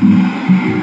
Hello, universe.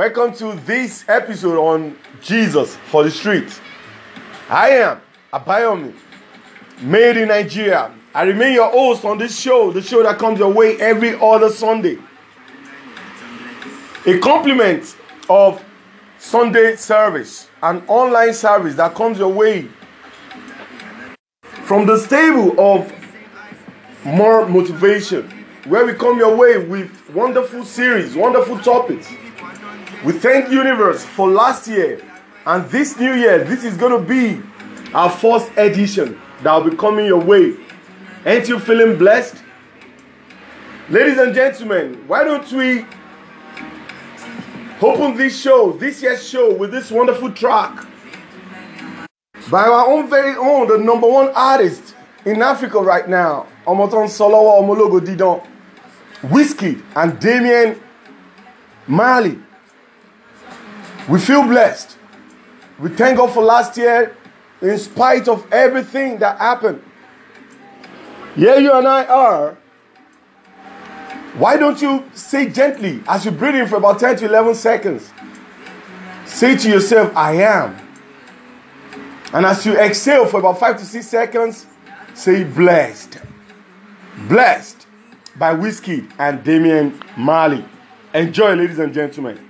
Welcome to this episode on Jesus for the Street. I am Abayomi, made in Nigeria. I remain your host on this show, the show that comes your way every other Sunday. A complement of Sunday service, an online service that comes your way from the stable of more motivation where we come your way with wonderful series, wonderful topics. We thank Universe for last year and this new year. This is going to be our first edition that will be coming your way. Ain't you feeling blessed? Ladies and gentlemen, why don't we open this show, this year's show, with this wonderful track by our own very own, the number one artist in Africa right now, Omoton Solowo Omologo Didon. Wizkid and Damian Marley. We feel blessed. We thank God for last year in spite of everything that happened. Here you and I are. Why don't you say gently as you breathe in for about 10 to 11 seconds? Say to yourself, I am. And as you exhale for about 5 to 6 seconds, say blessed. Blessed by Wizkid and Damian Marley. Enjoy, ladies and gentlemen.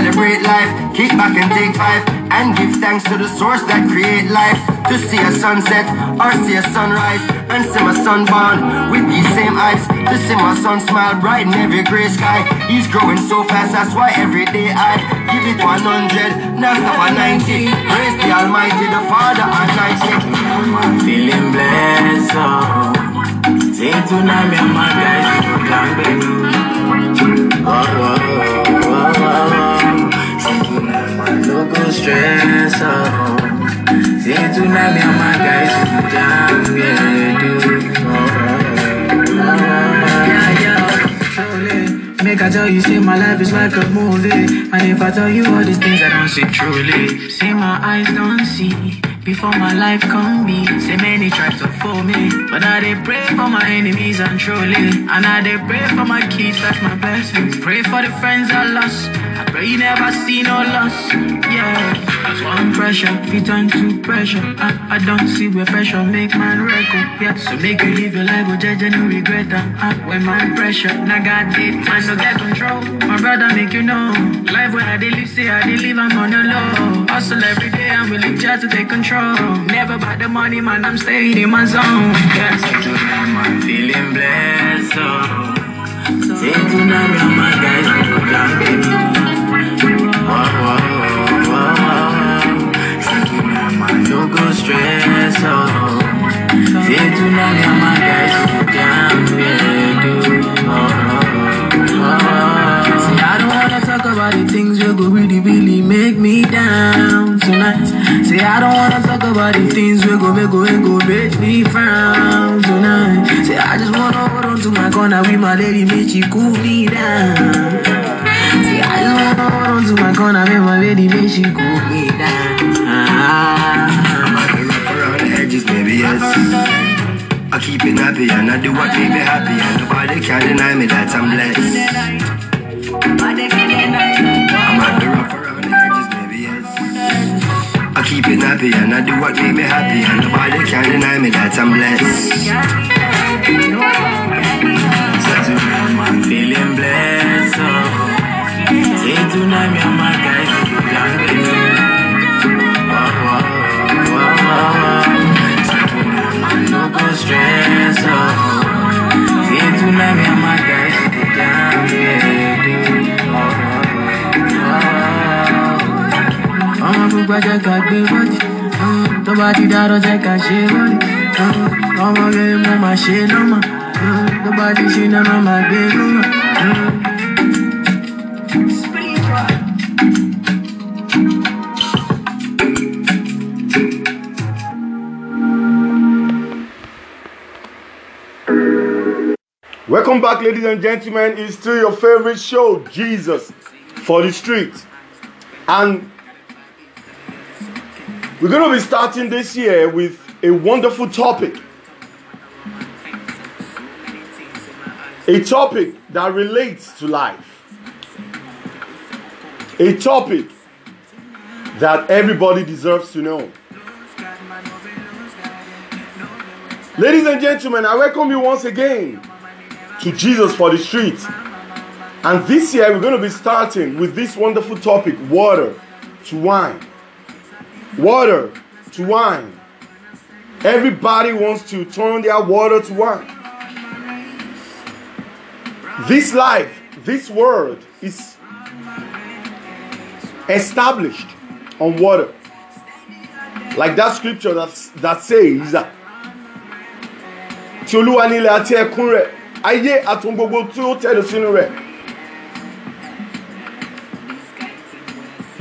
Celebrate life, kick back and take five, and give thanks to the source that create life. To see a sunset or see a sunrise, and see my son born with these same eyes. To see my son smile bright in every gray sky. He's growing so fast, that's why every day I give it 100, now stop at 90. Praise the Almighty, the Father and I'm feeling blessed, oh. Say tonight, me and my guys, stress, oh. Say tonight, me and my guys. Oh, oh, oh, oh. Yeah, yeah, uh-huh. surely. Make I tell you, see my life is like a movie. And if I tell you all these things, I don't see truly. See my eyes don't see. Before my life come be, say many try to fool me. But I they pray for my enemies and truly. And I they pray for my kids, that's my blessings. Pray for the friends I lost. I pray you never see no loss. Yeah, one pressure, we turn to pressure. I, I don't see where pressure make man record. Yeah, so make you live your life, but judge and no regret them. Uh, when man pressure, now got it, man no get control. My brother make you know. Life when I they live, say I they live, I'm on the low. Hustle every day, I'm willing just to take control. Never about the money, man, I'm staying in my zone. Yeah, so tonight, man, feeling blessed. So, say tonight, my guys. Oh, oh, oh, oh, oh. Go Say, you never gonna get me do Say I don't wanna talk about the things that go really, really make, me down tonight Say I don't wanna talk about the things we go, make, go make me frown tonight. Say, I just wanna hold on to my corner with my lady, make she cool me down. See, I just wanna on to my corner with my lady, make she cool me down. Ah. Around the edges, maybe yes. I keep it happy and I do what make me happy and nobody can deny me that I'm blessed. I'm happy wrap around the edges, maybe yes. I keep it happy and I do what make me happy and nobody can deny me that I'm blessed. So tonight I'm feeling blessed. Jẹ́ ká gbé bọ́dì tó bá ti dárọ́ jẹ́ ká ṣe bọ́dì ọmọ rẹ̀ mo máa ṣe lọ́mọ tó bá ti ṣe náà máa gbé lọ́mọ. Welcome back, ladies and gentlemen. It's still your favorite show, Jesus for the Street. And we're going to be starting this year with a wonderful topic. A topic that relates to life. A topic that everybody deserves to know. Ladies and gentlemen, I welcome you once again to Jesus for the Street. And this year we're going to be starting with this wonderful topic water to wine. Water to wine. Everybody wants to turn their water to wine. This life, this world is established on water. Like that scripture that, that says ayé àtún gbogbo tí ó tẹ̀lé sínú rẹ̀.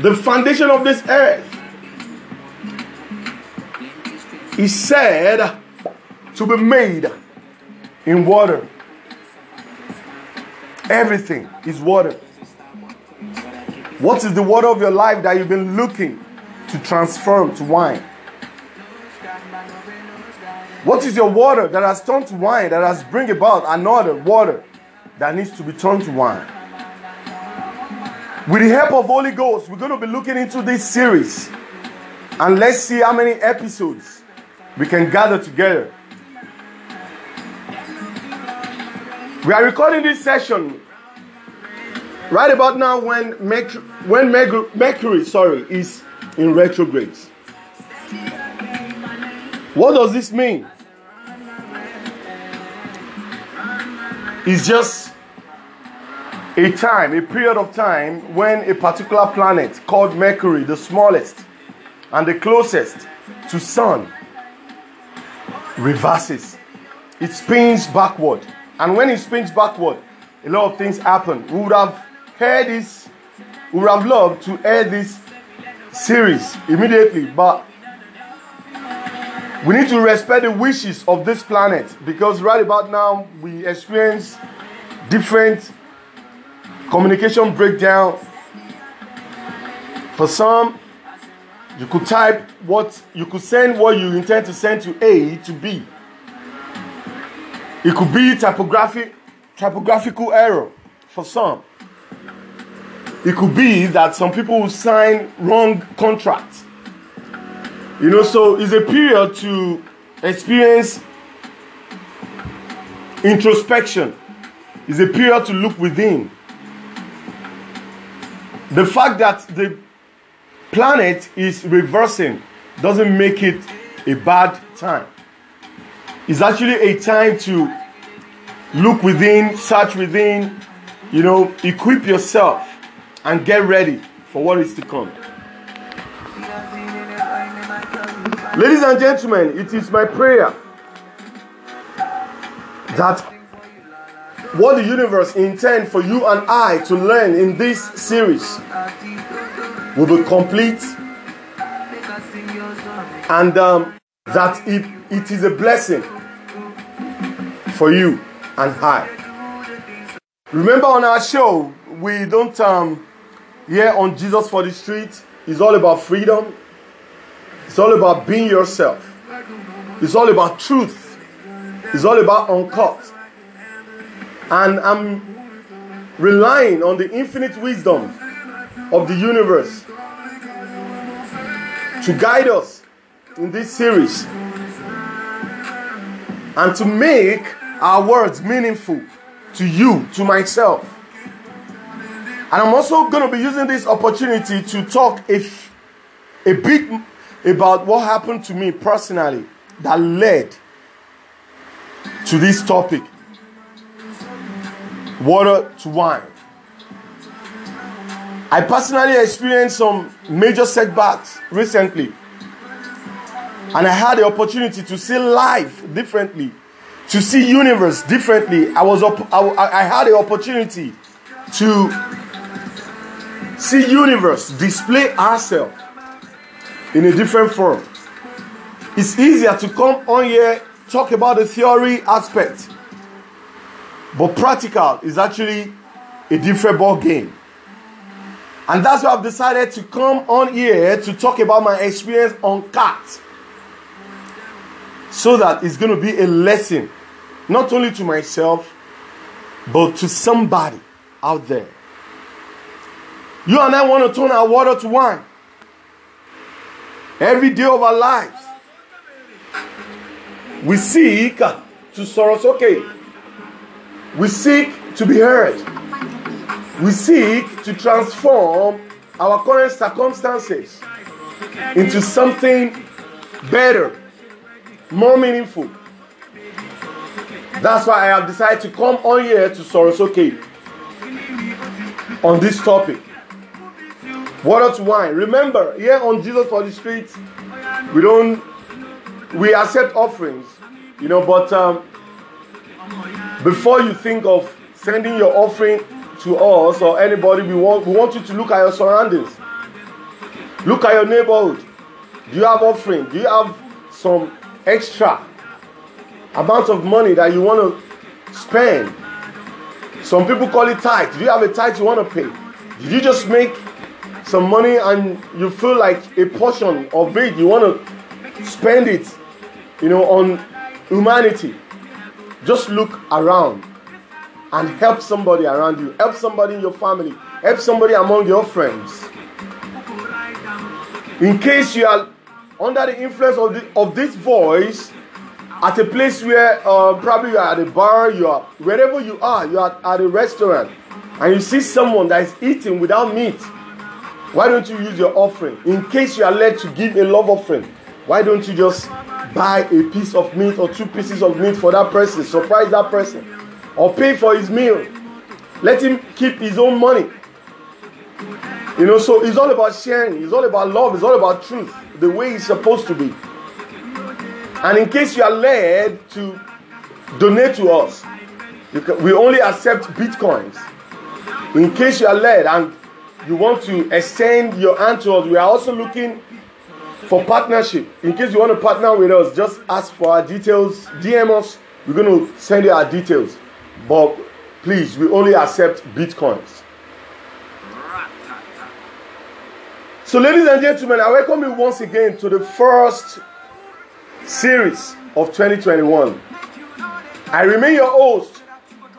The foundation of this earth is said to be made in water. Everything is water. What is the water of your life that you've been looking to transform to wine? What is your water that has turned to wine, that has bring about another water that needs to be turned to wine? With the help of Holy Ghost, we're going to be looking into this series. And let's see how many episodes we can gather together. We are recording this session right about now when Mercury, when Mercury sorry, is in retrograde. What does this mean? It's just a time, a period of time when a particular planet called Mercury, the smallest and the closest to Sun, reverses. It spins backward. And when it spins backward, a lot of things happen. We would have heard this, we would have loved to air this series immediately, but we need to respect the wishes of this planet because right about now we experience different communication breakdown. For some, you could type what you could send what you intend to send to A to B. It could be typographic typographical error for some. It could be that some people will sign wrong contracts. You know, so it's a period to experience introspection. It's a period to look within. The fact that the planet is reversing doesn't make it a bad time. It's actually a time to look within, search within, you know, equip yourself and get ready for what is to come. Ladies and gentlemen, it is my prayer that what the universe intend for you and I to learn in this series will be complete and um, that it, it is a blessing for you and I. Remember on our show, we don't um, hear on Jesus for the street. It's all about freedom. It's all about being yourself. It's all about truth. It's all about uncut. And I'm relying on the infinite wisdom of the universe to guide us in this series and to make our words meaningful to you, to myself. And I'm also going to be using this opportunity to talk if a bit about what happened to me personally that led to this topic water to wine. I personally experienced some major setbacks recently, and I had the opportunity to see life differently, to see universe differently. I was up, I, I had the opportunity to see universe display ourselves in a different form. It's easier to come on here talk about the theory aspect, but practical is actually a different ball game. And that's why I've decided to come on here to talk about my experience on cat. So that it's going to be a lesson, not only to myself, but to somebody out there. You and I want to turn our water to wine every day of our lives. We seek to Sorosoke. We seek to be heard. We seek to transform our current circumstances into something better, more meaningful. That's why I have decided to come on here to Sorosoke on this topic. Water to wine. Remember, here on Jesus for the Streets, we don't we accept offerings, you know, but um, before you think of sending your offering to us or anybody, we want we want you to look at your surroundings. Look at your neighborhood. Do you have offering? Do you have some extra amount of money that you want to spend? Some people call it tithe. Do you have a tithe you want to pay? Did you just make some money and you feel like a portion of it you want to spend it you know on humanity. Just look around and help somebody around you. Help somebody in your family. Help somebody among your friends. In case you are under the influence of, the, of this voice at a place where uh, probably you are at a bar you are wherever you are you are at a restaurant and you see someone that is eating without meat why don't you use your offering? In case you are led to give a love offering, why don't you just buy a piece of meat or two pieces of meat for that person? Surprise that person. Or pay for his meal. Let him keep his own money. You know, so it's all about sharing, it's all about love, it's all about truth, the way it's supposed to be. And in case you are led to donate to us, can, we only accept bitcoins. In case you are led, and you want to extend your hand to us, we are also looking for partnership. In case you want to partner with us, just ask for our details, DM us. We're going to send you our details. But please, we only accept bitcoins. So, ladies and gentlemen, I welcome you once again to the first series of 2021. I remain your host,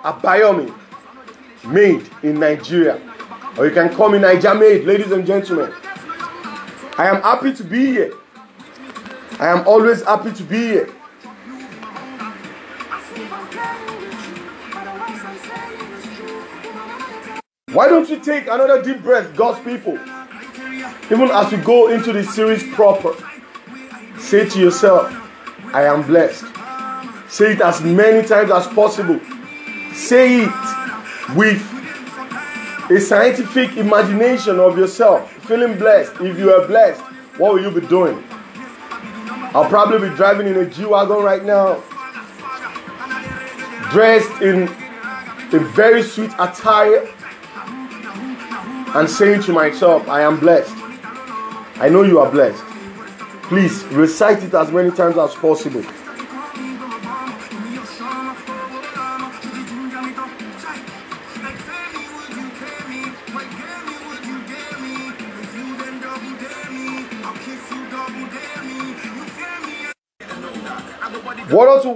Abayomi, made in Nigeria. Or you can call me Niger Made, ladies and gentlemen. I am happy to be here. I am always happy to be here. Why don't you take another deep breath, God's people? Even as we go into the series proper, say to yourself, I am blessed. Say it as many times as possible. Say it with a scientific imagination of yourself, feeling blessed. If you are blessed, what will you be doing? I'll probably be driving in a G Wagon right now, dressed in a very sweet attire and saying to myself, I am blessed. I know you are blessed. Please recite it as many times as possible.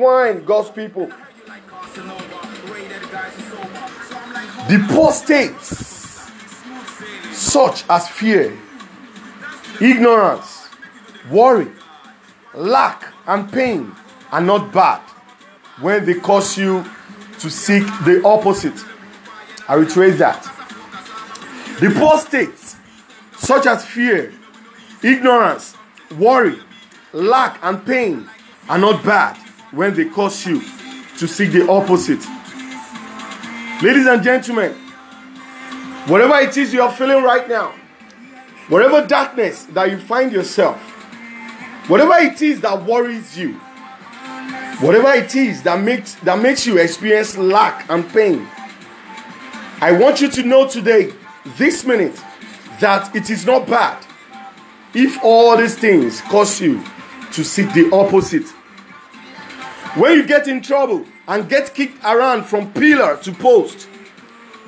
God's people. The poor states, such as fear, ignorance, worry, lack, and pain, are not bad when they cause you to seek the opposite. I will trace that. The poor states, such as fear, ignorance, worry, lack, and pain, are not bad when they cause you to seek the opposite. Ladies and gentlemen, whatever it is you are feeling right now, whatever darkness that you find yourself, whatever it is that worries you, whatever it is that makes that makes you experience lack and pain, I want you to know today, this minute, that it is not bad if all these things cause you to seek the opposite. When you get in trouble and get kicked around from pillar to post,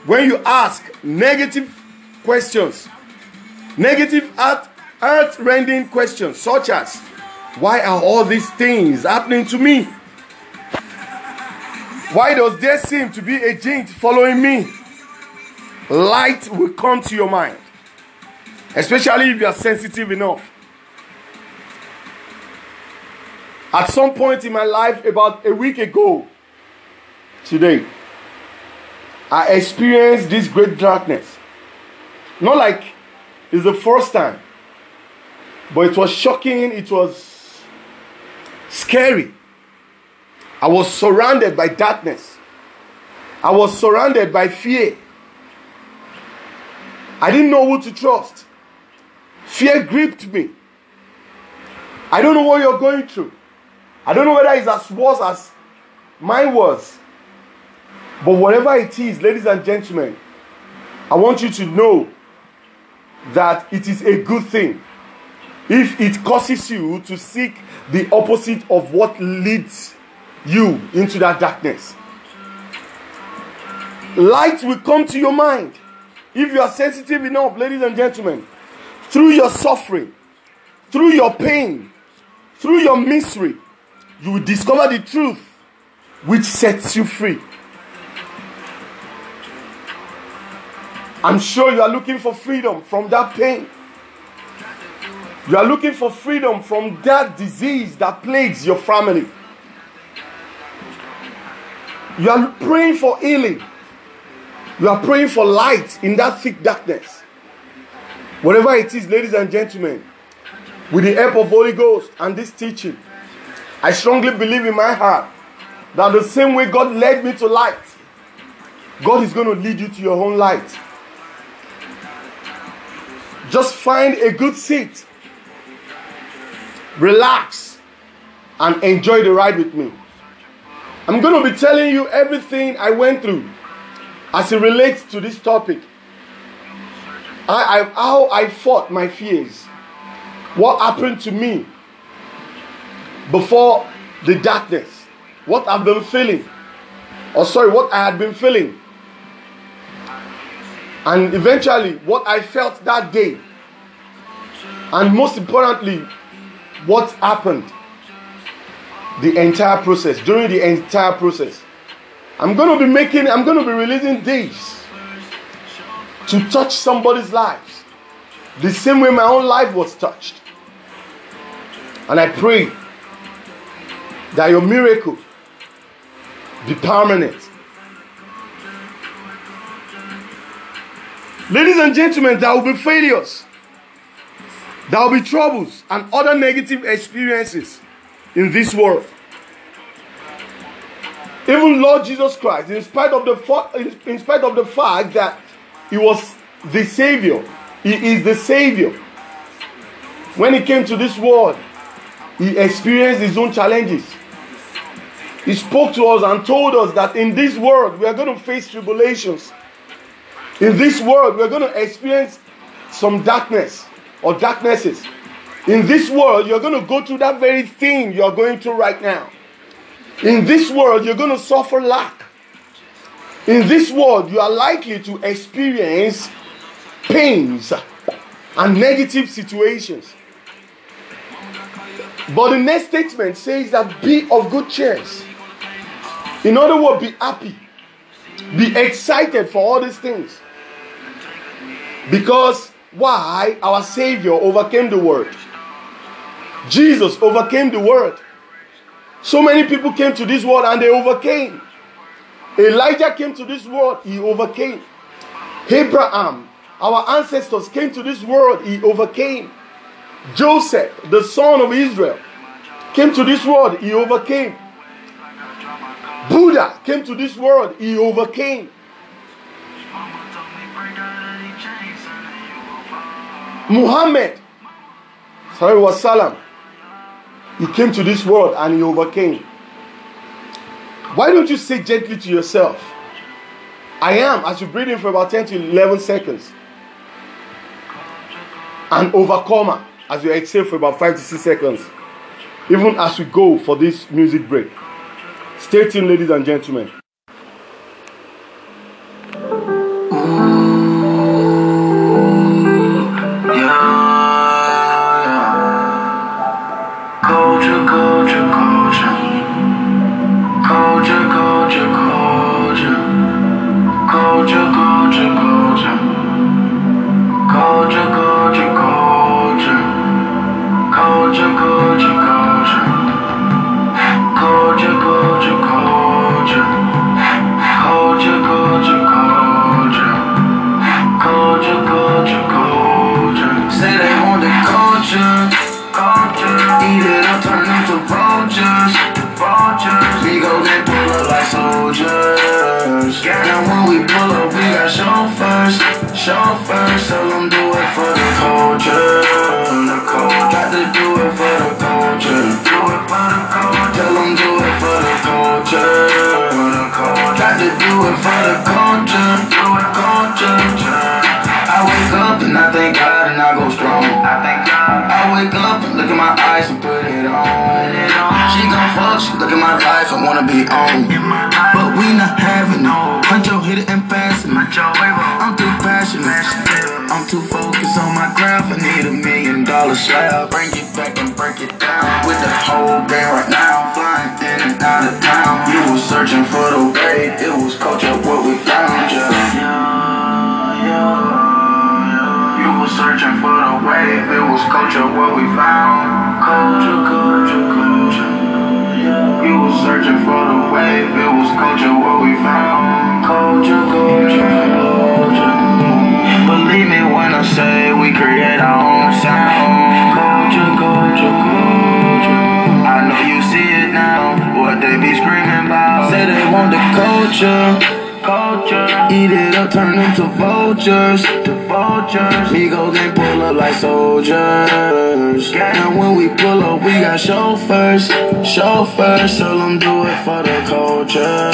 when you ask negative questions, negative earth earth rending questions, such as, Why are all these things happening to me? Why does there seem to be a jinx following me? Light will come to your mind, especially if you are sensitive enough. At some point in my life, about a week ago, today, I experienced this great darkness. Not like it's the first time, but it was shocking, it was scary. I was surrounded by darkness, I was surrounded by fear. I didn't know who to trust. Fear gripped me. I don't know what you're going through. I don't know whether it's as worse as mine was. But whatever it is, ladies and gentlemen, I want you to know that it is a good thing if it causes you to seek the opposite of what leads you into that darkness. Light will come to your mind if you are sensitive enough, ladies and gentlemen, through your suffering, through your pain, through your misery you will discover the truth which sets you free. I'm sure you are looking for freedom from that pain. You are looking for freedom from that disease that plagues your family. You are praying for healing. You are praying for light in that thick darkness. Whatever it is, ladies and gentlemen, with the help of Holy Ghost and this teaching, I strongly believe in my heart that the same way God led me to light, God is going to lead you to your own light. Just find a good seat, relax, and enjoy the ride with me. I'm going to be telling you everything I went through as it relates to this topic. I, I, how I fought my fears, what happened to me before the darkness. What I've been feeling. Or sorry, what I had been feeling. And eventually, what I felt that day. And most importantly, what happened. The entire process, during the entire process. I'm going to be making, I'm going to be releasing days to touch somebody's lives. The same way my own life was touched. And I pray that your miracle be permanent. Ladies and gentlemen, there will be failures, there will be troubles, and other negative experiences in this world. Even Lord Jesus Christ, in spite of the in spite of the fact that He was the Savior, He is the Savior. When He came to this world, He experienced His own challenges. He spoke to us and told us that in this world we are going to face tribulations. In this world we are going to experience some darkness or darknesses. In this world you're going to go through that very thing you're going through right now. In this world you're going to suffer lack. In this world you are likely to experience pains and negative situations. But the next statement says that be of good cheer. In other words, be happy. Be excited for all these things. Because why? Our Savior overcame the world. Jesus overcame the world. So many people came to this world and they overcame. Elijah came to this world, he overcame. Abraham, our ancestors came to this world, he overcame. Joseph, the son of Israel, came to this world, he overcame. Buddha came to this world, he overcame. Muhammad, sorry, was Salam. He came to this world and he overcame. Why don't you say gently to yourself, I am, as you breathe in for about 10 to 11 seconds, an overcomer as you exhale for about 5 to 6 seconds, even as we go for this music break. Stay tuned, ladies and gentlemen. if I'd have do it, gone. I wake up and I thank God and I go strong. I thank God. I wake up and look in my eyes and put it on. She gon' fuck, she look at my life, and wanna be on. But we not having no. Puncho hit it and pass it. I'm too passionate. I'm too focused on my craft. I need a million dollar slab. Bring it back and break it down with the whole gang right now down. You was searching for the way, it was culture what we found, yeah. yeah, yeah. You was searching for the wave, it was culture what we found. Culture, culture, culture. You was searching for the wave, it was culture what we found. Culture, culture, culture. Believe me when I say we create our own sound. Vultures, Eat it up, turn into vultures. the vultures. Migos they pull up like soldiers. And when we pull up, we got chauffeurs, chauffeurs. Tell them do it for the culture.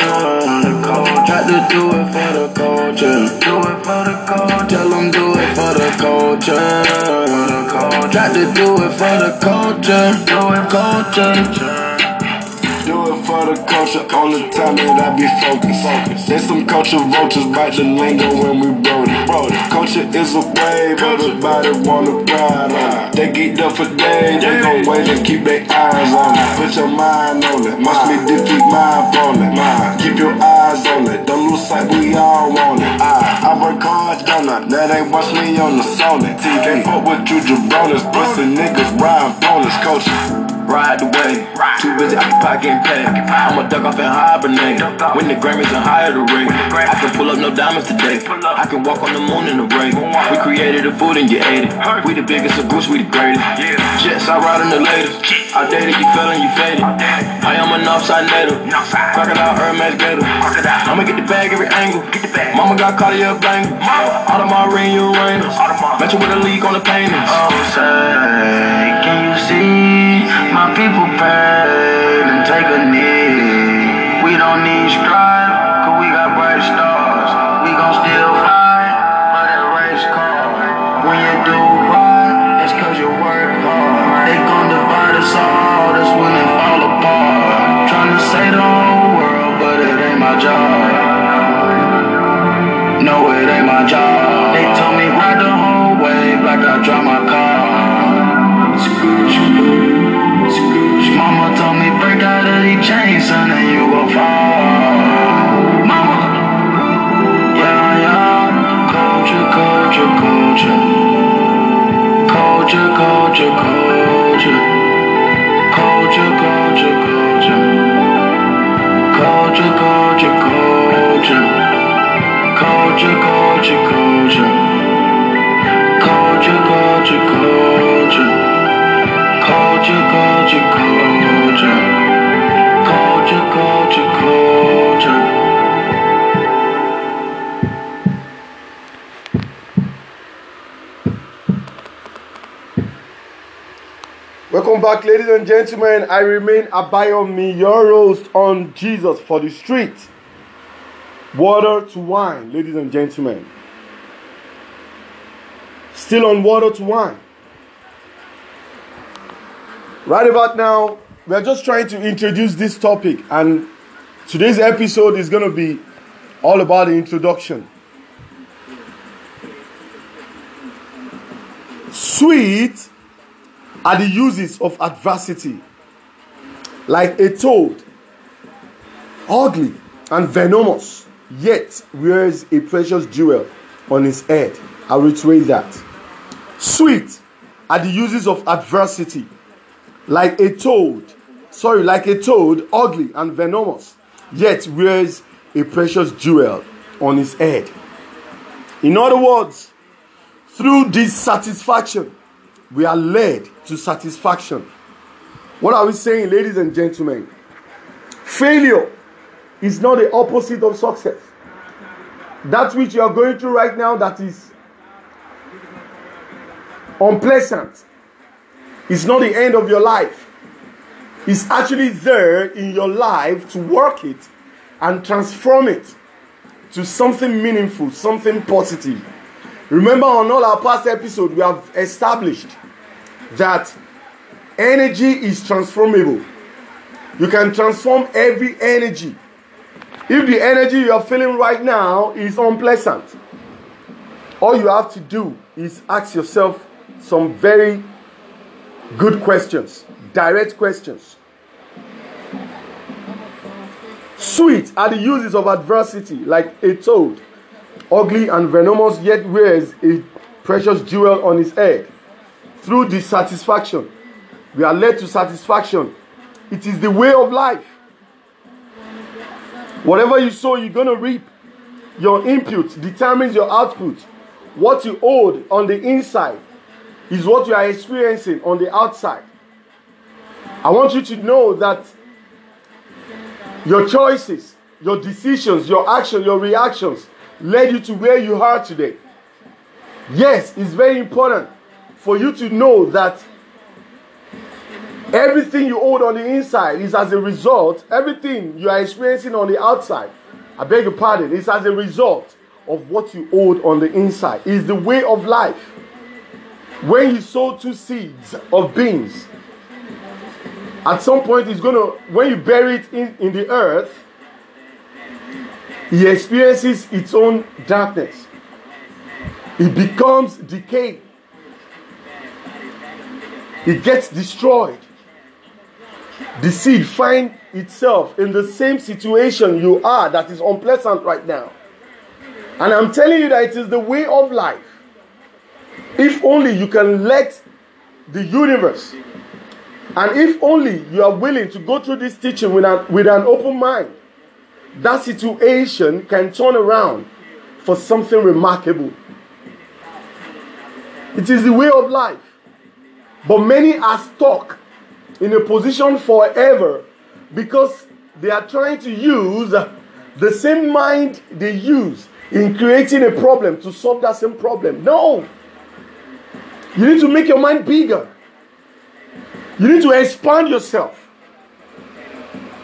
The culture. Try to do it for the culture. Do it for the culture. Tell them do it for the culture. Try to do it for the culture. Do it culture for the culture, all the time that I be focused. There's some culture vultures, bite the lingo when we wrote it. Culture is a wave, everybody wanna ride on it. They geeked up for days, they gon' wait and keep their eyes on it. Put your mind on it, must be defeat my opponent. Keep your eyes on it, don't lose sight, we all want it. I, I work hard, don't I? Now they watch me on the Sony TV. Fuck with you jabronis, pussy niggas, ride bonus, culture ride the way. Too busy occupied getting paid. I'ma duck off and hibernate. When the Grammys and higher the rate. I can pull up no diamonds today. I can walk on the moon in the rain. We created the food and you ate it. We the biggest of groups, we the greatest. Jets, I ride in the latest. I dated you fell and you faded. I am an offside native. Crocodile Hermes gator. I'ma get the bag every angle. Mama got Cartier of my ring Uranus. Mention with a leak on the paintings. Oh, say, can you see? My people paid Welcome back, ladies and gentlemen. I remain Abayomi, your host on Jesus for the street. Water to wine, ladies and gentlemen. Still on water to wine. Right about now, we're just trying to introduce this topic, and today's episode is going to be all about the introduction. Sweet are the uses of adversity, like a toad, ugly and venomous, yet wears a precious jewel on his head. I'll reiterate that. Sweet are the uses of adversity, like a toad, sorry, like a toad, ugly and venomous, yet wears a precious jewel on his head. In other words, through dissatisfaction, we are led to satisfaction. What are we saying, ladies and gentlemen? Failure is not the opposite of success. That which you are going through right now that is unpleasant is not the end of your life. It's actually there in your life to work it and transform it to something meaningful, something positive. Remember, on all our past episodes, we have established that energy is transformable. You can transform every energy. If the energy you are feeling right now is unpleasant, all you have to do is ask yourself some very good questions, direct questions. Sweet are the uses of adversity, like a toad, ugly and venomous, yet wears a precious jewel on his head. Through dissatisfaction, we are led to satisfaction. It is the way of life. Whatever you sow, you're going to reap. Your input determines your output. What you hold on the inside is what you are experiencing on the outside. I want you to know that your choices, your decisions, your action, your reactions led you to where you are today. Yes, it's very important for you to know that everything you hold on the inside is as a result, everything you are experiencing on the outside, I beg your pardon, is as a result of what you hold on the inside. Is the way of life. When you sow two seeds of beans, at some point it's gonna when you bury it in, in the earth, it experiences its own darkness. It becomes decayed. It gets destroyed. The seed finds itself in the same situation you are that is unpleasant right now. And I'm telling you that it is the way of life. If only you can let the universe, and if only you are willing to go through this teaching with an, with an open mind, that situation can turn around for something remarkable. It is the way of life. But many are stuck in a position forever because they are trying to use the same mind they use in creating a problem to solve that same problem. No. You need to make your mind bigger. You need to expand yourself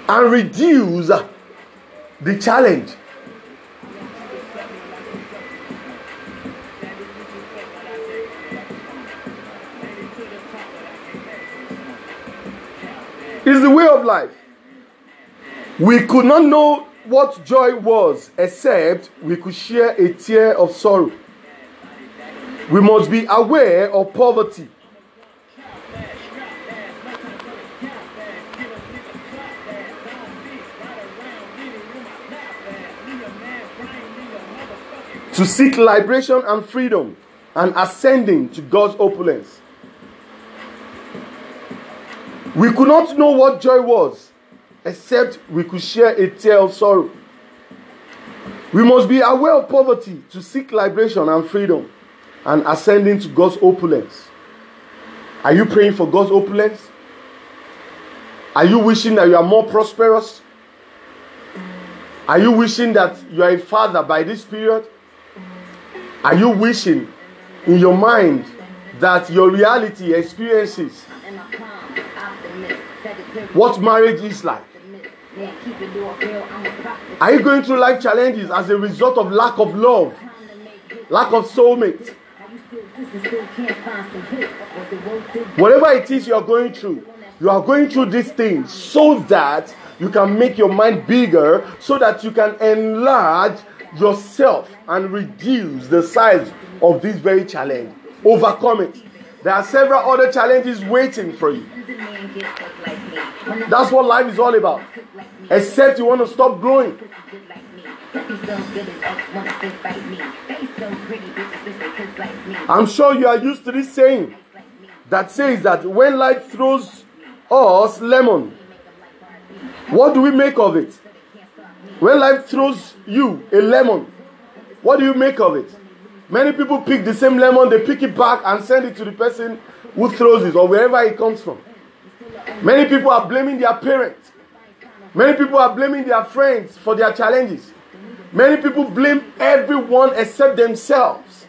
and reduce the challenge. It's the way of life. We could not know what joy was except we could share a tear of sorrow. We must be aware of poverty. To seek liberation and freedom and ascending to God's opulence. We could not know what joy was except we could share a tear of sorrow. We must be aware of poverty to seek liberation and freedom and ascending to God's opulence. Are you praying for God's opulence? Are you wishing that you are more prosperous? Are you wishing that you are a father by this period? Are you wishing in your mind that your reality experiences what marriage is like? Are you going through life challenges as a result of lack of love, lack of soulmate? Whatever it is you are going through, you are going through these things so that you can make your mind bigger, so that you can enlarge yourself and reduce the size of this very challenge. Overcome it. There are several other challenges waiting for you. That's what life is all about. Except you want to stop growing. I'm sure you are used to this saying that says that when life throws us lemon, what do we make of it? When life throws you a lemon, what do you make of it? Many people pick the same lemon, they pick it back and send it to the person who throws it or wherever it comes from. Many people are blaming their parents. Many people are blaming their friends for their challenges. Many people blame everyone except themselves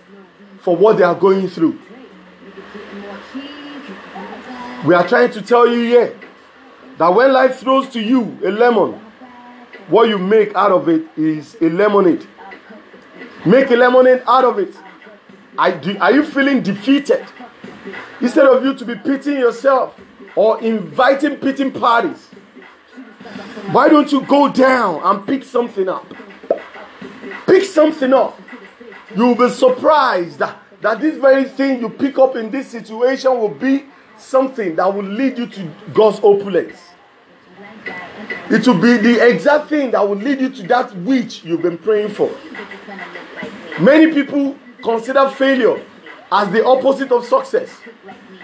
for what they are going through. We are trying to tell you here that when life throws to you a lemon, what you make out of it is a lemonade. Make a lemonade out of it. Are you feeling defeated? Instead of you to be pitying yourself or inviting pitying parties, why don't you go down and pick something up? Pick something up. You'll be surprised that, that this very thing you pick up in this situation will be something that will lead you to God's opulence. It will be the exact thing that will lead you to that which you've been praying for. Many people consider failure as the opposite of success.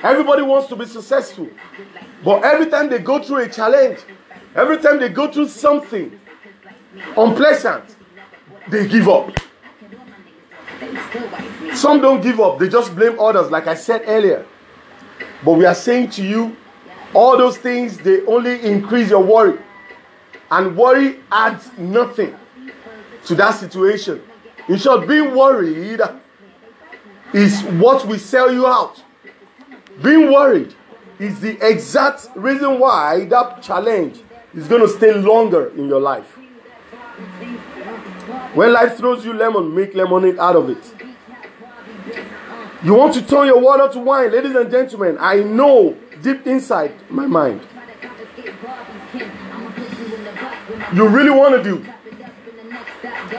Everybody wants to be successful. But every time they go through a challenge, every time they go through something unpleasant, they give up. Some don't give up, they just blame others, like I said earlier. But we are saying to you, all those things, they only increase your worry. And worry adds nothing to that situation. In short, being worried is what will sell you out. Being worried is the exact reason why that challenge is going to stay longer in your life. When life throws you lemon, make lemonade out of it. You want to turn your water to wine, ladies and gentlemen. I know deep inside my mind. You really want to do.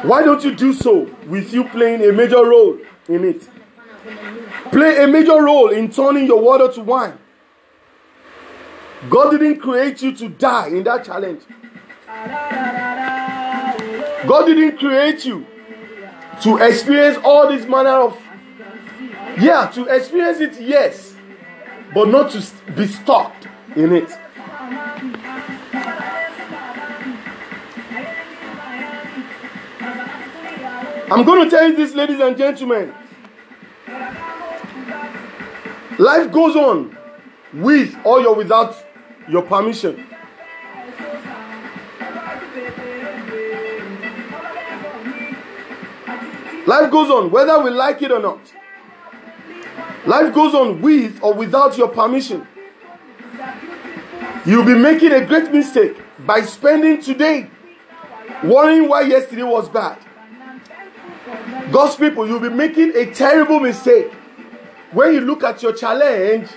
Why don't you do so with you playing a major role in it? Play a major role in turning your water to wine. God didn't create you to die in that challenge. God didn't create you to experience all this manner of. Yeah, to experience it, yes, but not to be stuck in it. I'm going to tell you this, ladies and gentlemen. Life goes on with or you're without your permission. Life goes on whether we like it or not. Life goes on with or without your permission. You'll be making a great mistake by spending today Worrying why yesterday was bad. God's people, you'll be making a terrible mistake when you look at your challenge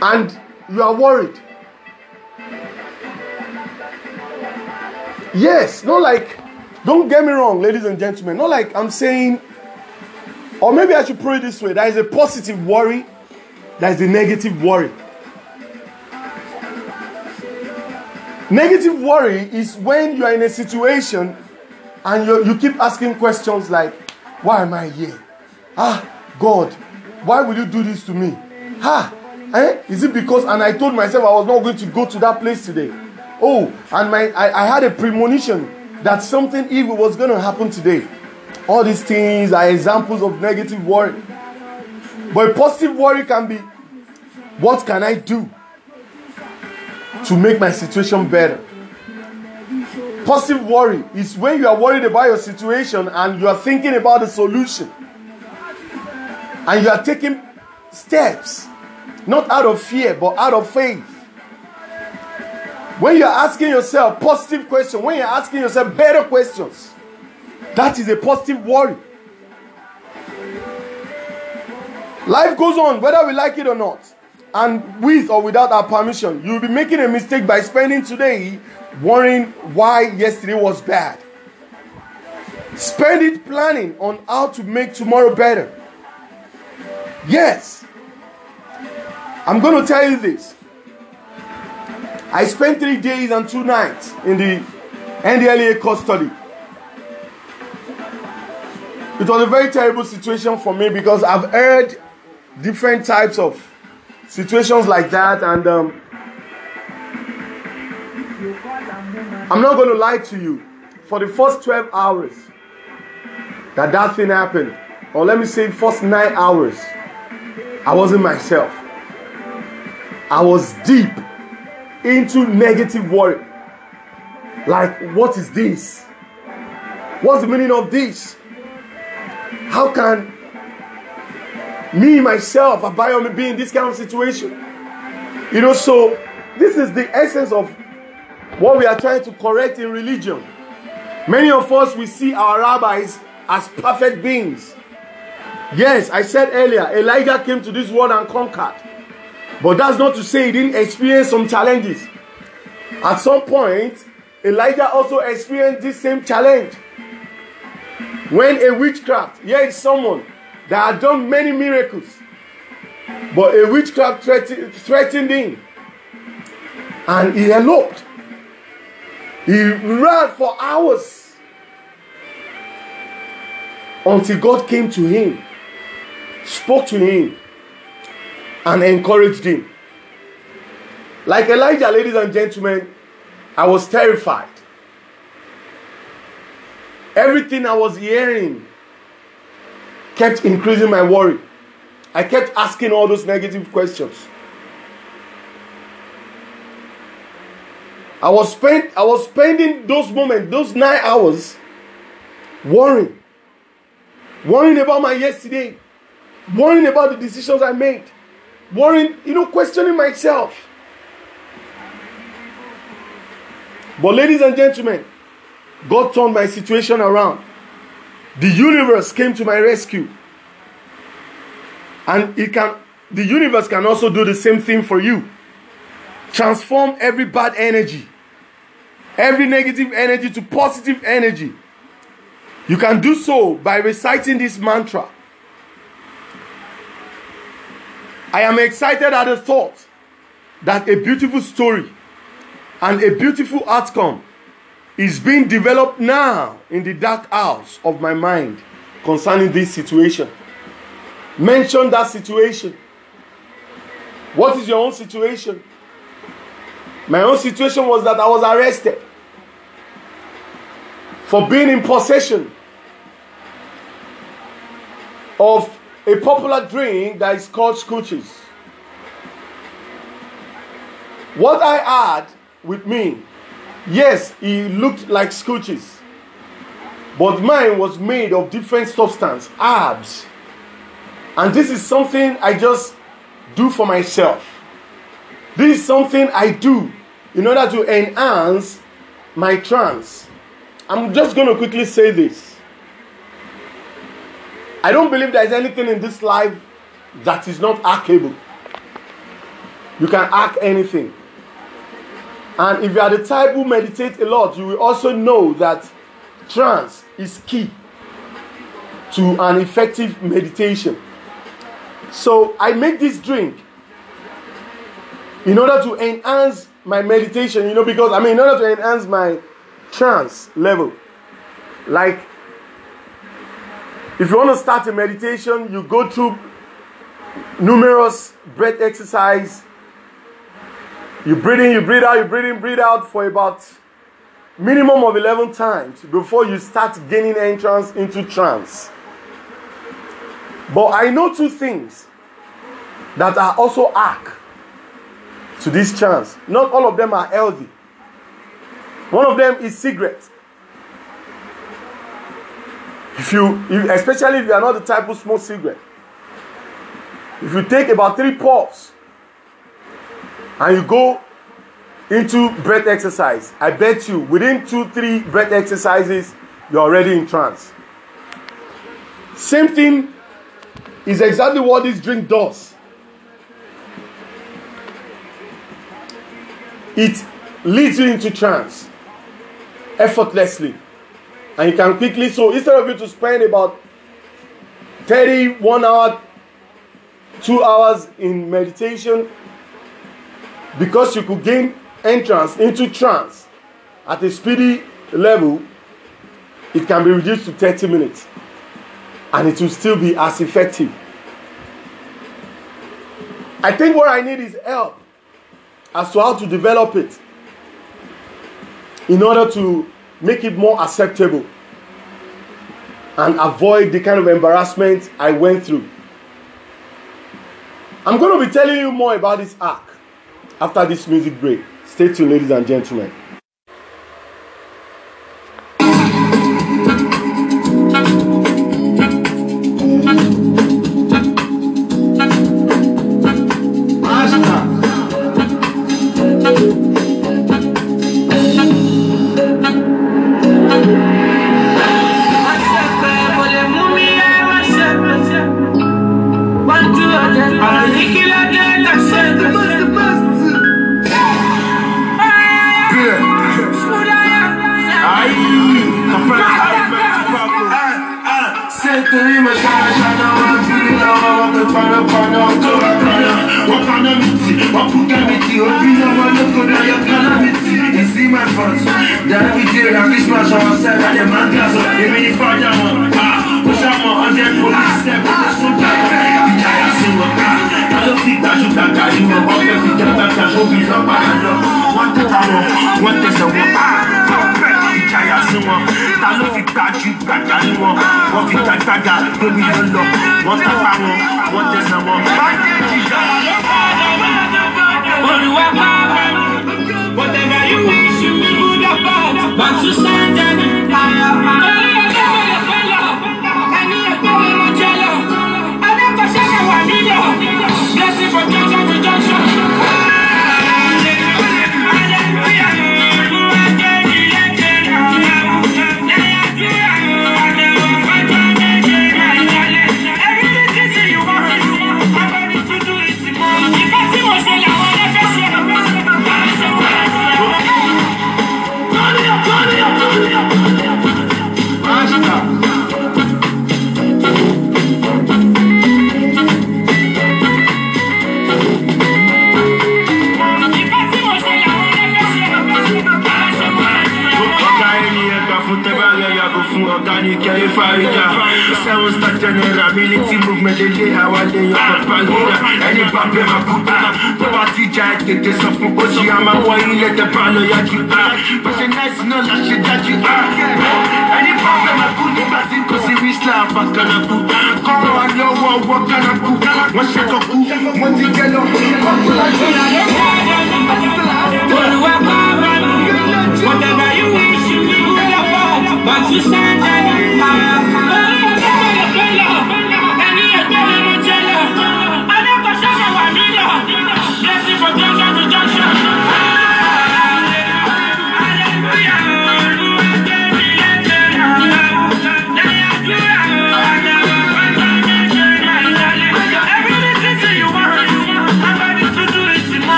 and you are worried. Yes, not like, don't get me wrong, ladies and gentlemen, not like I'm saying, or maybe I should put it this way there is a positive worry, there is a negative worry. Negative worry is when you are in a situation and you, you keep asking questions like, Why am I here? Ah, God, why will you do this to me? Ah, eh? Is it because, and I told myself I was not going to go to that place today. Oh, and my I, I had a premonition that something evil was going to happen today. All these things are examples of negative worry. But positive worry can be, What can I do? To make my situation better. Positive worry is when you are worried about your situation and you are thinking about the solution. And you are taking steps, not out of fear, but out of faith. When you are asking yourself positive questions, when you are asking yourself better questions, that is a positive worry. Life goes on, whether we like it or not and with or without our permission, you'll be making a mistake by spending today worrying why yesterday was bad. Spend it planning on how to make tomorrow better. Yes. I'm going to tell you this. I spent three days and two nights in the NDLEA custody. It was a very terrible situation for me because I've heard different types of situations like that and um, i'm not going to lie to you. For the first 12 hours that that thing happened or let me say first nine hours i wasn't myself. I was deep into negative worry. Like what is this? What's the meaning of this? How can me myself Abayomi be in this kind of situation. You know, so this is the essence of what we are trying to correct in religion. Many of us we see our rabbis as perfect beings. Yes, I said earlier, Elijah came to this world and conquered. But that's not to say he didn't experience some challenges. At some point, Elijah also experienced this same challenge. When a witchcraft, here is someone that had done many miracles. But a witchcraft threatened, threatened him. And he eloped. He ran for hours until God came to him, spoke to him, and encouraged him. Like Elijah, ladies and gentlemen, I was terrified. Everything I was hearing kept increasing my worry. I kept asking all those negative questions. I was spend I was spending those moments, those nine hours, worrying. Worrying about my yesterday, worrying about the decisions I made, worrying, you know, questioning myself. But, ladies and gentlemen, God turned my situation around. The universe came to my rescue. And it can the universe can also do the same thing for you. Transform every bad energy, every negative energy to positive energy. You can do so by reciting this mantra. I am excited at the thought that a beautiful story and a beautiful outcome is being developed now in the dark house of my mind concerning this situation. Mention that situation. What is your own situation? My own situation was that I was arrested for being in possession of a popular drink that is called scooches. What I had with me Yes, he looked like scooches. But mine was made of different substance, herbs. And this is something I just do for myself. This is something I do in order to enhance my trance. I'm just going to quickly say this. I don't believe there's anything in this life that is not hackable. You can hack anything. And if you are the type who meditate a lot, you will also know that trance is key to an effective meditation. So I make this drink in order to enhance my meditation, you know, because I mean, in order to enhance my trance level. Like, if you want to start a meditation, you go through numerous breath exercise. You breathe in, you breathe out, you breathe in, breathe out for about minimum of 11 times before you start gaining entrance into trance. But I know two things that are also arc to this trance. Not all of them are healthy. One of them is cigarette. If you, if, especially if you are not the type who smoke cigarette, if you take about three puffs and you go into breath exercise, I bet you within two, three breath exercises, you're already in trance. Same thing is exactly what this drink does. It leads you into trance effortlessly. And you can quickly, so instead of you to spend about 31 hour, 2 hours in meditation, because you could gain entrance into trance at a speedy level, it can be reduced to 30 minutes and it will still be as effective. I think what I need is help as to how to develop it in order to make it more acceptable and avoid the kind of embarrassment I went through. I'm going to be telling you more about this arc after this music break. Stay tuned, ladies and gentlemen. Sentry machine, shana wazila Wakapana pana, wakawakana Wapana miti, wapuka miti Wapina walokoda yakana miti You see my fans, that we did I wish myself, I said I demand gasoline when we rappeur à Bouddha Paradis Jack était sans aussi à ma voix il était pas le y'a du A Parce que nice non lâché y'a du A Elle est pas dans la coupe de basine Quand c'est Islam pas qu'à la Bouddha Quand on a le roi ou à la Bouddha Moi chaque coup, moi dis qu'elle en fait Quand you you said.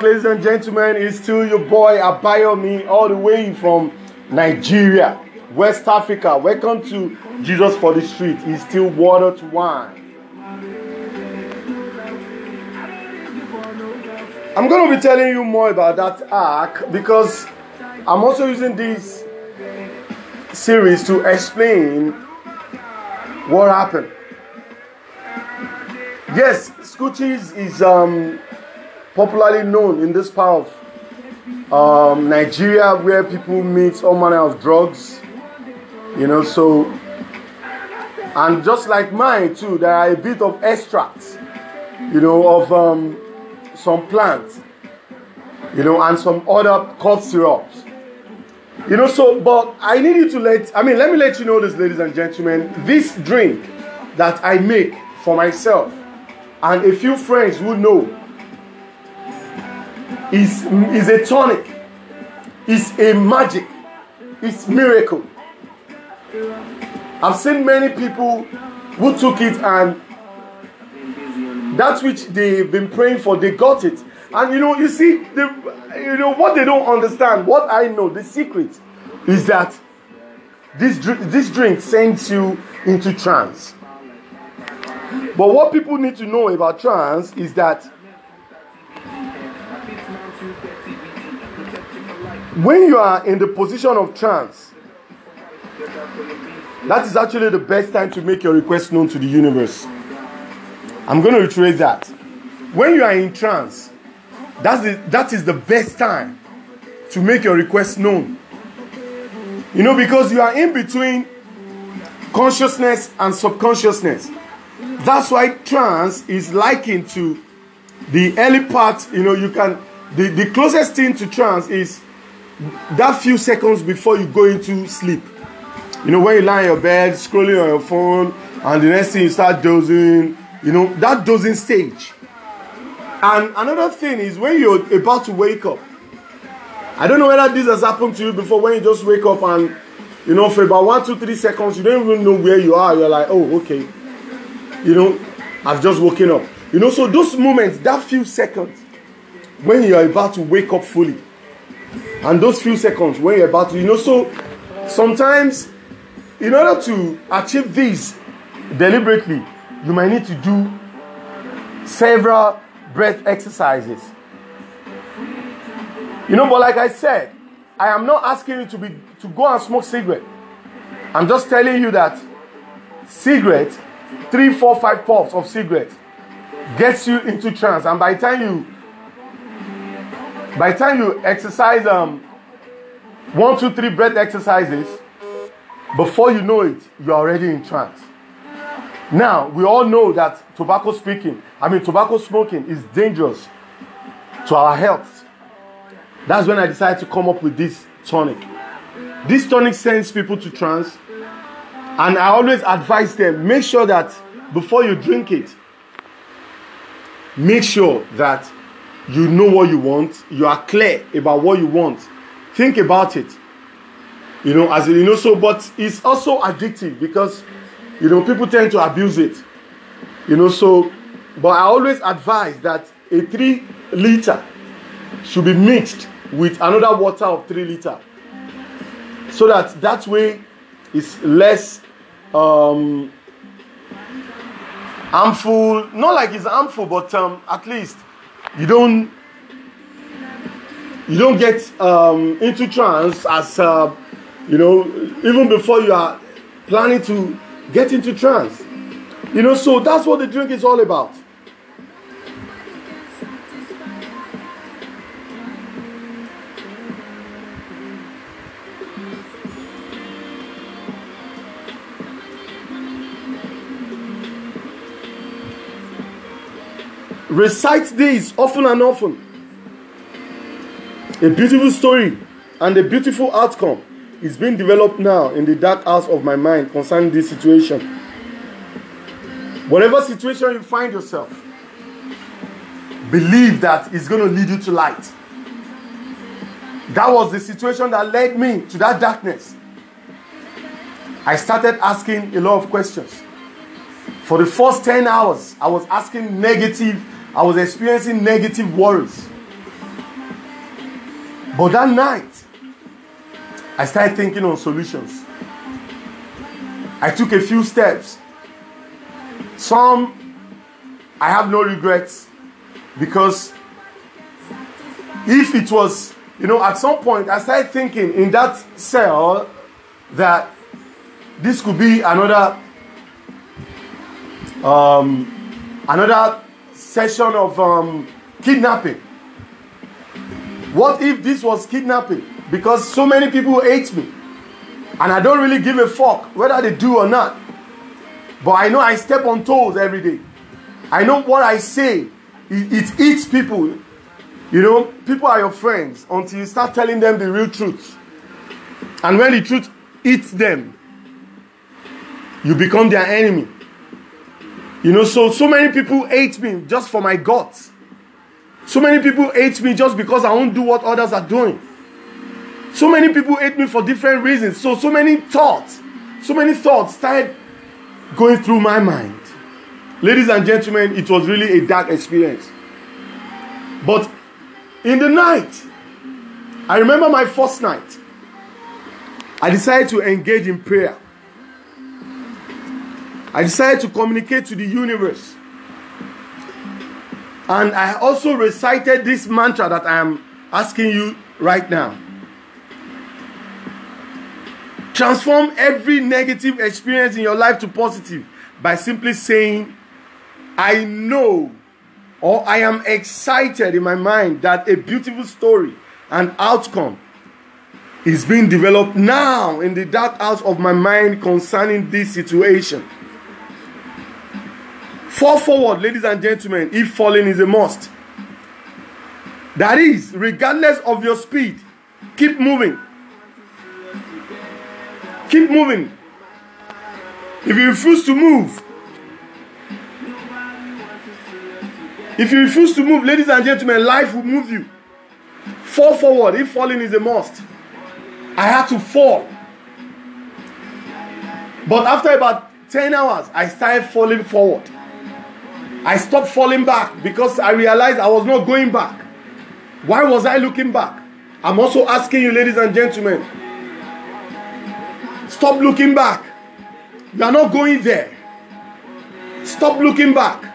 Back, ladies and gentlemen. It's still your boy Abayomi, all the way from Nigeria, West Africa. Welcome to Jesus for the Street. It's still water to wine. I'm going to be telling you more about that arc because I'm also using this series to explain what happened. Yes, Scoochies is um, popularly known in this part of um, Nigeria where people meet all manner of drugs. You know, so, and just like mine too, there are a bit of extracts, you know, of um, some plants, you know, and some other cough syrups. You know, so, but I need you to let, I mean, let me let you know this, ladies and gentlemen. This drink that I make for myself and a few friends who know is, is a tonic, is a magic, it's miracle. I've seen many people who took it and that which they've been praying for, they got it. And you know, you see, you know what they don't understand. What I know, the secret is that this this drink sends you into trance. But what people need to know about trance is that when you are in the position of trance, that is actually the best time to make your request known to the universe. I'm going to reiterate that. When you are in trance, that's the, that is the best time to make your request known. You know, because you are in between consciousness and subconsciousness. That's why trance is likened to the early part. You know, you can, the, the closest thing to trance is that few seconds before you go into sleep. You know, when you lie in your bed, scrolling on your phone, and the next thing you start dozing, you know, that dozing stage. And another thing is when you're about to wake up. I don't know whether this has happened to you before when you just wake up and, you know, for about one, two, three seconds, you don't even know where you are. You're like, oh, okay. You know, I've just woken up. You know, so those moments, that few seconds, when you're about to wake up fully, and those few seconds when you're about to, you know, so sometimes in order to achieve this deliberately, you might need to do several breath exercises. You know, but like I said, I am not asking you to be to go and smoke cigarette. I'm just telling you that cigarette, three, four, five puffs of cigarette gets you into trance, and by the time you by the time you exercise um one, two, three breath exercises, before you know it, you're already in trance. Now, we all know that tobacco speaking, I mean, tobacco smoking is dangerous to our health. That's when I decided to come up with this tonic. This tonic sends people to trance, and I always advise them make sure that before you drink it, make sure that you know what you want, you are clear about what you want. Think about it. You know, as you know, so but it's also addictive because you know, people tend to abuse it. You know, so, but I always advise that a three liter should be mixed with another water of three liter. So that that way it's less um, harmful. Not like it's harmful, but um, at least you don't you don't get um, into trance as uh, you know even before you are planning to get into trance. You know, so that's what the drink is all about. Recite these often and often. A beautiful story and a beautiful outcome is being developed now in the dark house of my mind concerning this situation. Whatever situation you find yourself, believe that it's going to lead you to light. That was the situation that led me to that darkness. I started asking a lot of questions. For the first 10 hours, I was asking negative, I was experiencing negative worries. But that night, I started thinking on solutions. I took a few steps. Some I have no regrets because if it was, you know, at some point I started thinking in that cell that this could be another um, another session of um, kidnapping. What if this was kidnapping? Because so many people hate me, and I don't really give a fuck whether they do or not. But I know I step on toes every day. I know what I say, it, it eats people. You know, people are your friends until you start telling them the real truth. And when the truth eats them, you become their enemy. You know, so so many people hate me just for my guts. So many people hate me just because I won't do what others are doing. So many people hate me for different reasons. So so many thoughts, so many thoughts started going through my mind. Ladies and gentlemen, it was really a dark experience. But in the night, I remember my first night. I decided to engage in prayer. I decided to communicate to the universe. And I also recited this mantra that I am asking you right now. Transform every negative experience in your life to positive by simply saying, I know or I am excited in my mind that a beautiful story and outcome is being developed now in the dark house of my mind concerning this situation. Fall forward, ladies and gentlemen, if falling is a must. That is, regardless of your speed, keep moving. Keep moving. If you refuse to move, if you refuse to move, ladies and gentlemen, life will move you. Fall forward if falling is a must. I had to fall. But after about 10 hours, I started falling forward. I stopped falling back because I realized I was not going back. Why was I looking back? I'm also asking you, ladies and gentlemen, stop looking back. You are not going there. Stop looking back.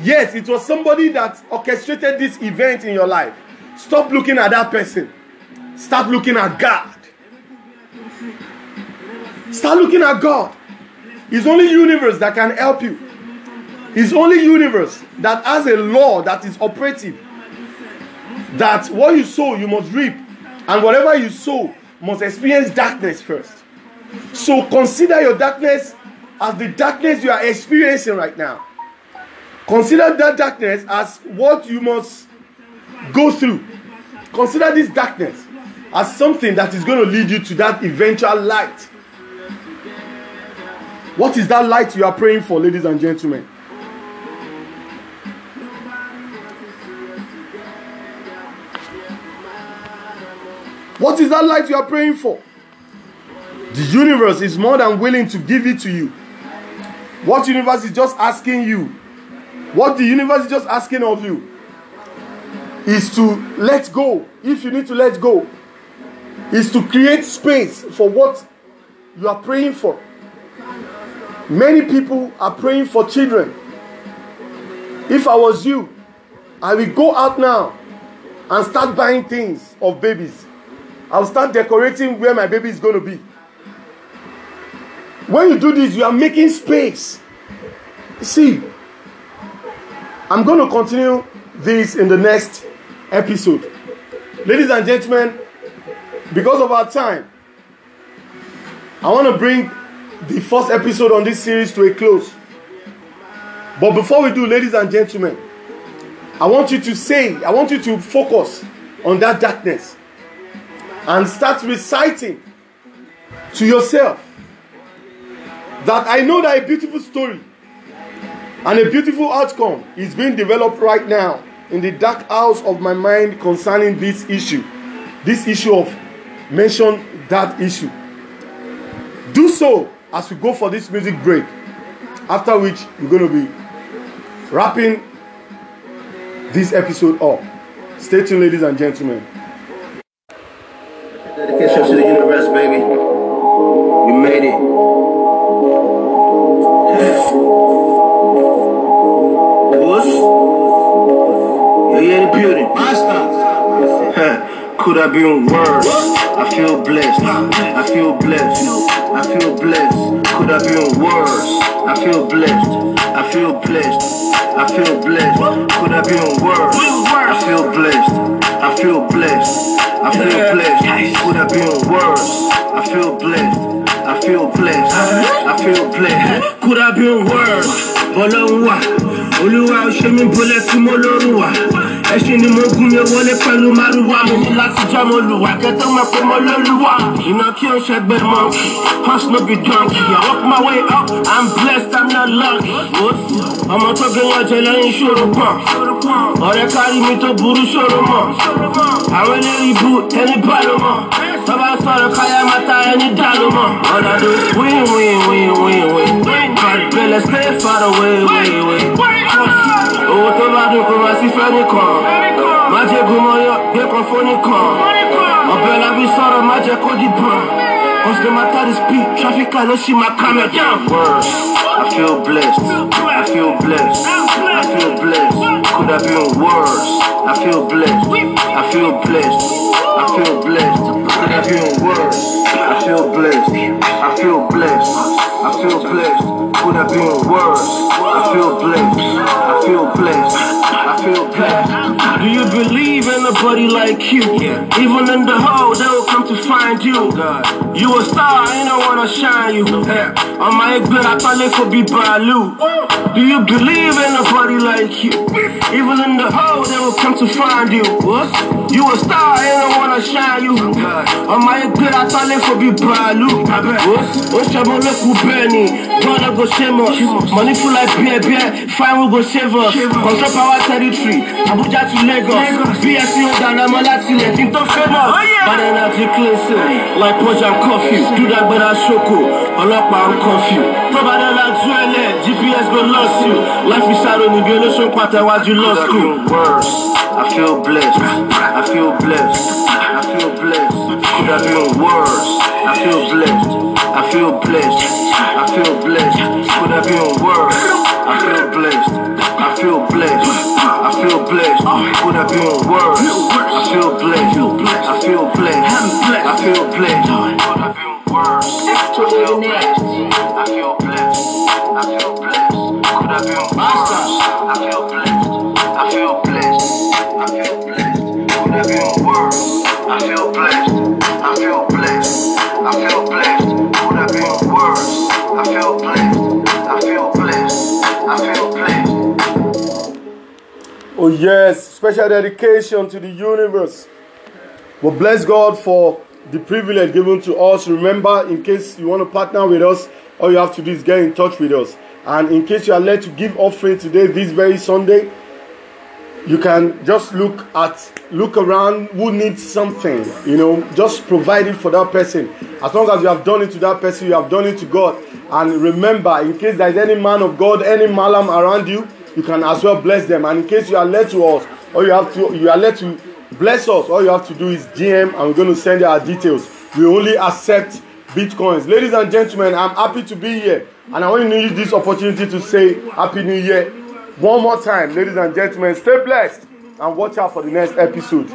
Yes, it was somebody that orchestrated this event in your life. Stop looking at that person. Start looking at God. Start looking at God. It's only universe that can help you. It's only universe that has a law that is operative. That what you sow, you must reap. And whatever you sow must experience darkness first. So consider your darkness as the darkness you are experiencing right now. Consider that darkness as what you must go through. Consider this darkness as something that is going to lead you to that eventual light. What is that light you are praying for, ladies and gentlemen? What is that light you are praying for? The universe is more than willing to give it to you. What universe is just asking you, what the universe is just asking of you, is to let go. If you need to let go, is to create space for what you are praying for. Many people are praying for children. If I was you, I will go out now and start buying things of babies. I'll start decorating where my baby is going to be. When you do this, you are making space. See, I'm going to continue this in the next episode. Ladies and gentlemen, because of our time, I want to bring the first episode on this series to a close. But before we do, ladies and gentlemen, I want you to say, I want you to focus on that darkness and start reciting to yourself that I know that a beautiful story and a beautiful outcome is being developed right now in the dark house of my mind concerning this issue. This issue of mention that issue. Do so as we go for this music break. After which, we're going to be wrapping this episode up. Stay tuned, ladies and gentlemen. Dedication to the universe, baby. We made it. What's? Yeah, yeah, the building. Could I be worse? I feel blessed. I feel blessed. I feel blessed. Could I be worse? I feel blessed. I feel blessed. I feel blessed. Could I be worse? I feel blessed. I feel blessed. I feel blessed. Could I be worse? I feel blessed. I feel blessed. I feel blessed. Could I be worse? Ọlọ́run wà, olúwa ò ṣe mí bolẹ̀ tí mo lórun wà. Ẹṣin ni mo gún mi wọlé pẹ̀lú márùwá mi ní láti jẹ́ mo lùwà kẹ́tọ́ mọ̀ pé mo lólùwà. Iná kí o ṣẹgbẹ́ monkey, horse no be donkey. I walk my way up, I'm blessed, I'm not lucky. Ọmọ tó gbé wọn jẹ lẹ́yìn ṣòro pọ̀. Ọ̀rẹ́ kárí mi tó burú ṣòro mọ̀. Àwọn eléyìí bú ẹni bá ló mọ̀. Tọ́ba sọ̀rọ̀ káyà máa ta ẹni dá ló mọ̀. Ọ̀nà tó win win win win win. Bẹ̀rẹ̀ stay far away way way. Owó tó bá dùn kó máa sí fẹ́ nìkan. Má jẹ́ gúnmọ́yọ̀ gbé kan fún nìkan. Ọ̀bẹ lábí sọ̀rọ̀ má jẹ́ kó dìbọn. Cause the matter is speed, traffic light, no see my camera down. I feel blessed. I feel blessed. I feel blessed. Could have been worse. I feel blessed. I feel blessed. I feel blessed. Could have been worse. I feel blessed. I feel blessed. I feel blessed. Could have been worse. I feel blessed. I feel blessed. I feel blessed. Do you believe in a body like you? Even in the hole, they will come to find you. You a star, ain't no wanna shine you. On my good, I thought they could be Balu. Do you believe in a body like you? Even in the hole, they will come to find you. What? You a star, ain't no wanna shine you. On my good, I thought they could be Balu. What? What's your look Benny? Brother go shame us. Money full like beer, beer. Fine, we go save us. Control power territory. Abuja to Lagos. BSC Odana Malatile. Think to famous. But then I take cleansing. Like Punch and that better Shoko. Ọlọ́pàá ń confuse. Tó bá dé la tú ẹ lẹ̀, GPS go lost you. Life is hard níbi olóṣù pàtẹ́wájú law school. Worse, I feel blessed. I feel blessed. I feel blessed. Could have been worse. I feel blessed. I feel blessed. I feel blessed. Could have been worse. I feel blessed. I feel blessed. I feel blessed. Could have been worse. I feel blessed. I feel blessed. I feel blessed. Could have been worse. I feel blessed. I feel blessed. I feel blessed. Could have been worse. I feel blessed. I feel blessed. I feel blessed. Could have been worse. I feel blessed. I feel blessed. I feel blessed. Could have been worse. I feel blessed. Oh, yes, special dedication to the universe. We bless God for the privilege given to us. Remember, in case you want to partner with us, all you have to do is get in touch with us. And in case you are led to give offering today, this very Sunday, you can just look at look around who needs something you know just provide it for that person as long as you have done it to that person you have done it to god and remember in case there is any man of god any malam around you you can as well bless them. And in case you are led to us or you have to you are led to bless us all you have to do is gm and we're going to send you our details. We only accept bitcoins. Ladies and gentlemen i'm happy to be here. And i want to use this opportunity to say happy new year one more time, ladies and gentlemen, stay blessed and watch out for the next episode.